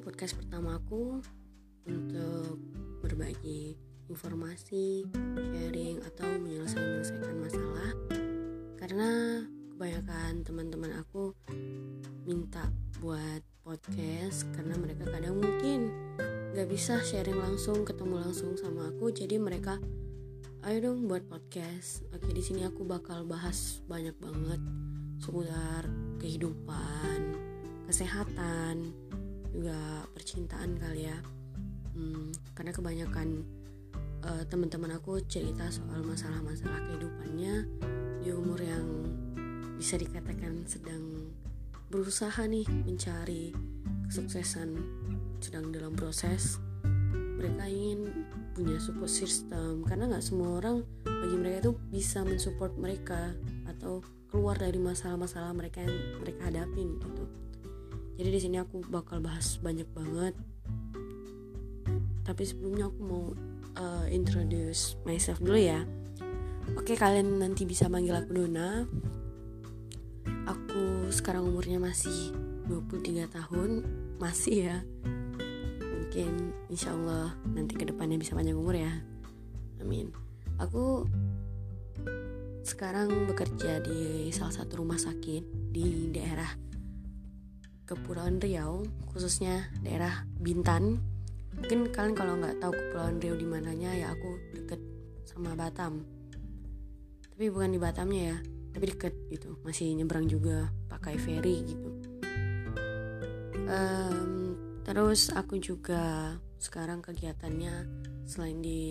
podcast pertama aku untuk berbagi informasi, sharing atau menyelesaikan masalah. Karena kebanyakan teman-teman aku minta buat podcast karena mereka kadang mungkin gak bisa sharing langsung, ketemu langsung sama aku, jadi mereka ayo dong buat podcast. Oke di sini aku bakal bahas banyak banget seputar kehidupan, kesehatan, juga percintaan kali ya. Hmm, karena kebanyakan uh, teman-teman aku cerita soal masalah-masalah kehidupannya di umur yang bisa dikatakan sedang berusaha nih mencari kesuksesan sedang dalam proses mereka ingin punya support system karena nggak semua orang bagi mereka itu bisa mensupport mereka atau keluar dari masalah-masalah mereka yang mereka hadapin gitu jadi di sini aku bakal bahas banyak banget. Tapi sebelumnya aku mau uh, introduce myself dulu ya. Oke kalian nanti bisa manggil aku Dona. Aku sekarang umurnya masih 23 tahun. Masih ya. Mungkin insya Allah nanti ke depannya bisa panjang umur ya. Amin. Aku sekarang bekerja di salah satu rumah sakit di daerah Kepulauan Riau khususnya daerah Bintan. Mungkin kalian kalau nggak tahu Kepulauan Riau di mananya ya aku deket sama Batam. Tapi bukan di Batamnya ya tapi deket gitu. Masih nyebrang juga pakai ferry gitu. Um, Terus aku juga sekarang kegiatannya selain di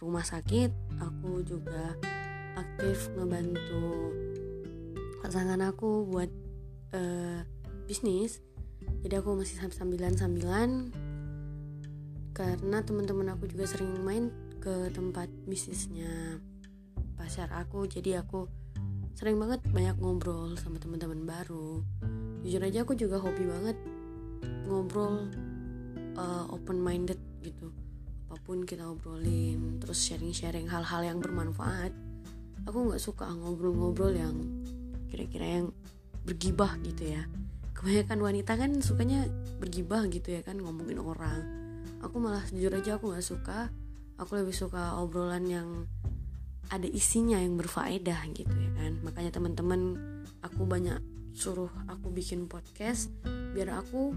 rumah sakit, aku juga aktif ngebantu pasangan aku buat uh, bisnis. Jadi aku masih sambilan-sambilan karena teman-teman aku juga sering main ke tempat bisnisnya pasar aku. Jadi aku sering banget banyak ngobrol sama teman-teman baru. Jujur aja aku juga hobi banget ngobrol uh, open minded gitu apa pun kita obrolin terus sharing-sharing hal-hal yang bermanfaat aku nggak suka ngobrol-ngobrol yang kira-kira yang bergibah gitu ya kebanyakan wanita kan sukanya bergibah gitu ya kan ngomongin orang. Aku malah jujur aja aku nggak suka. Aku lebih suka obrolan yang ada isinya yang berfaedah gitu ya kan. Makanya teman-teman aku banyak suruh aku bikin podcast biar aku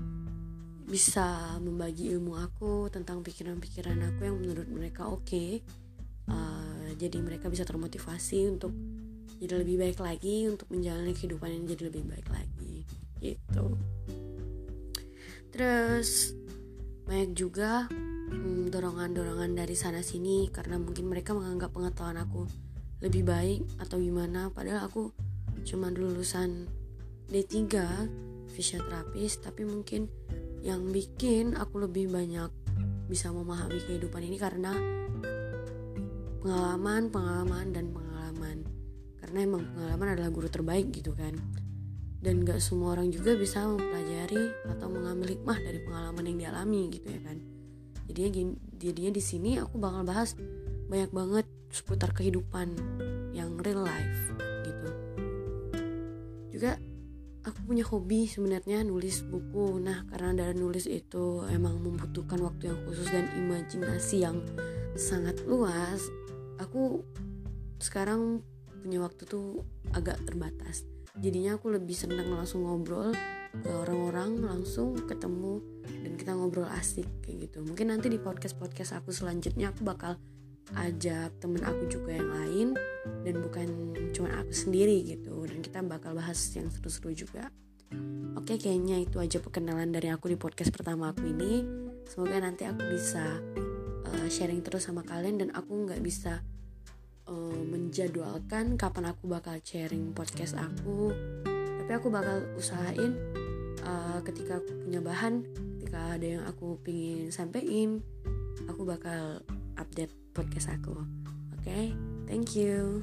bisa membagi ilmu aku tentang pikiran-pikiran aku yang menurut mereka oke. Okay. uh, jadi mereka bisa termotivasi untuk jadi lebih baik lagi untuk menjalani kehidupan yang jadi lebih baik lagi gitu terus banyak juga hmm, dorongan-dorongan dari sana sini karena mungkin mereka menganggap pengetahuan aku lebih baik atau gimana padahal aku cuma lulusan D3 fisioterapis tapi mungkin yang bikin aku lebih banyak bisa memahami kehidupan ini karena pengalaman, pengalaman dan pengalaman. Karena emang pengalaman adalah guru terbaik gitu kan. Dan gak semua orang juga bisa mempelajari atau mengambil hikmah dari pengalaman yang dialami gitu ya kan. Jadinya jadinya di sini aku bakal bahas banyak banget seputar kehidupan yang real life gitu. Juga aku punya hobi sebenarnya nulis buku nah karena dari nulis itu emang membutuhkan waktu yang khusus dan imajinasi yang sangat luas aku sekarang punya waktu tuh agak terbatas jadinya aku lebih senang langsung ngobrol ke orang-orang langsung ketemu dan kita ngobrol asik kayak gitu. Mungkin nanti di podcast podcast aku selanjutnya aku bakal ajak temen aku juga yang lain dan bukan cuma aku sendiri gitu. Dan kita bakal bahas yang seru-seru juga. Oke kayaknya itu aja perkenalan dari aku di podcast pertama aku ini. Semoga nanti aku bisa uh, sharing terus sama kalian dan aku nggak bisa uh, menjadwalkan kapan aku bakal sharing podcast aku tapi aku bakal usahain uh, ketika aku punya bahan ketika ada yang aku pingin sampein aku bakal update podcast aku. Oke, okay? thank you.